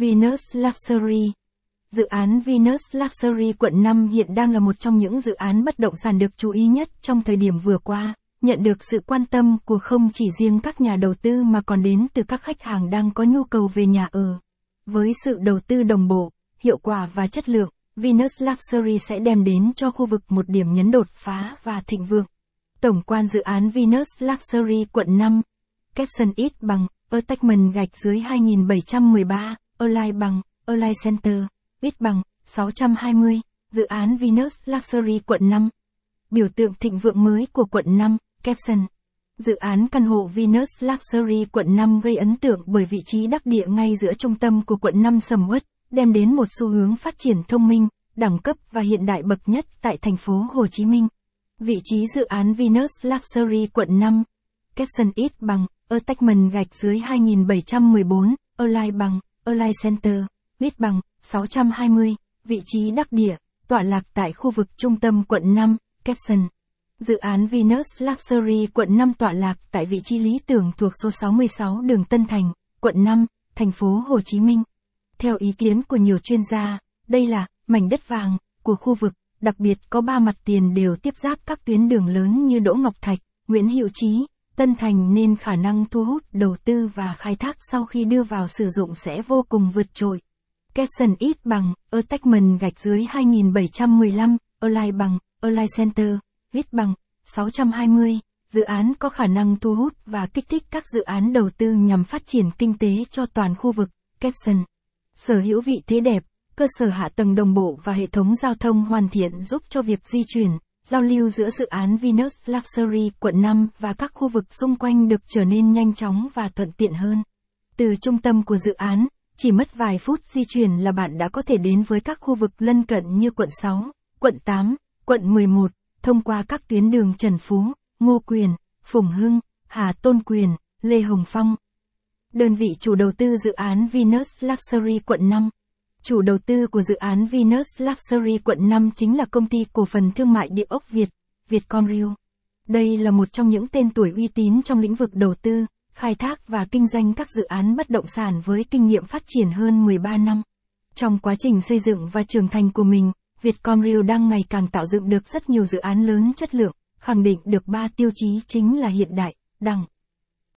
Venus Luxury Dự án Venus Luxury quận 5 hiện đang là một trong những dự án bất động sản được chú ý nhất trong thời điểm vừa qua, nhận được sự quan tâm của không chỉ riêng các nhà đầu tư mà còn đến từ các khách hàng đang có nhu cầu về nhà ở. Với sự đầu tư đồng bộ, hiệu quả và chất lượng, Venus Luxury sẽ đem đến cho khu vực một điểm nhấn đột phá và thịnh vượng. Tổng quan dự án Venus Luxury quận 5. Capson ít bằng, Attachment gạch dưới 2713, Align bằng, Align Center, ít bằng, 620, dự án Venus Luxury quận 5. Biểu tượng thịnh vượng mới của quận 5, Capson. Dự án căn hộ Venus Luxury quận 5 gây ấn tượng bởi vị trí đắc địa ngay giữa trung tâm của quận 5 sầm uất, đem đến một xu hướng phát triển thông minh, đẳng cấp và hiện đại bậc nhất tại thành phố Hồ Chí Minh. Vị trí dự án Venus Luxury quận 5. Capson ít bằng, Attachment gạch dưới 2714, Align bằng, Airline Center, biết bằng, 620, vị trí đắc địa, tọa lạc tại khu vực trung tâm quận 5, Capson. Dự án Venus Luxury quận 5 tọa lạc tại vị trí lý tưởng thuộc số 66 đường Tân Thành, quận 5, thành phố Hồ Chí Minh. Theo ý kiến của nhiều chuyên gia, đây là mảnh đất vàng của khu vực, đặc biệt có ba mặt tiền đều tiếp giáp các tuyến đường lớn như Đỗ Ngọc Thạch, Nguyễn Hữu Trí, Tân Thành nên khả năng thu hút đầu tư và khai thác sau khi đưa vào sử dụng sẽ vô cùng vượt trội. Capson ít bằng, Attachment gạch dưới 2715, online bằng, online Center, ít bằng, 620. Dự án có khả năng thu hút và kích thích các dự án đầu tư nhằm phát triển kinh tế cho toàn khu vực. Capson sở hữu vị thế đẹp, cơ sở hạ tầng đồng bộ và hệ thống giao thông hoàn thiện giúp cho việc di chuyển, giao lưu giữa dự án Venus Luxury quận 5 và các khu vực xung quanh được trở nên nhanh chóng và thuận tiện hơn. Từ trung tâm của dự án, chỉ mất vài phút di chuyển là bạn đã có thể đến với các khu vực lân cận như quận 6, quận 8, quận 11, thông qua các tuyến đường Trần Phú, Ngô Quyền, Phùng Hưng, Hà Tôn Quyền, Lê Hồng Phong. Đơn vị chủ đầu tư dự án Venus Luxury quận 5. Chủ đầu tư của dự án Venus Luxury quận 5 chính là công ty cổ phần thương mại địa ốc Việt, Vietcomreal. Đây là một trong những tên tuổi uy tín trong lĩnh vực đầu tư, khai thác và kinh doanh các dự án bất động sản với kinh nghiệm phát triển hơn 13 năm. Trong quá trình xây dựng và trưởng thành của mình, Vietcomreal đang ngày càng tạo dựng được rất nhiều dự án lớn chất lượng, khẳng định được ba tiêu chí chính là hiện đại, đẳng,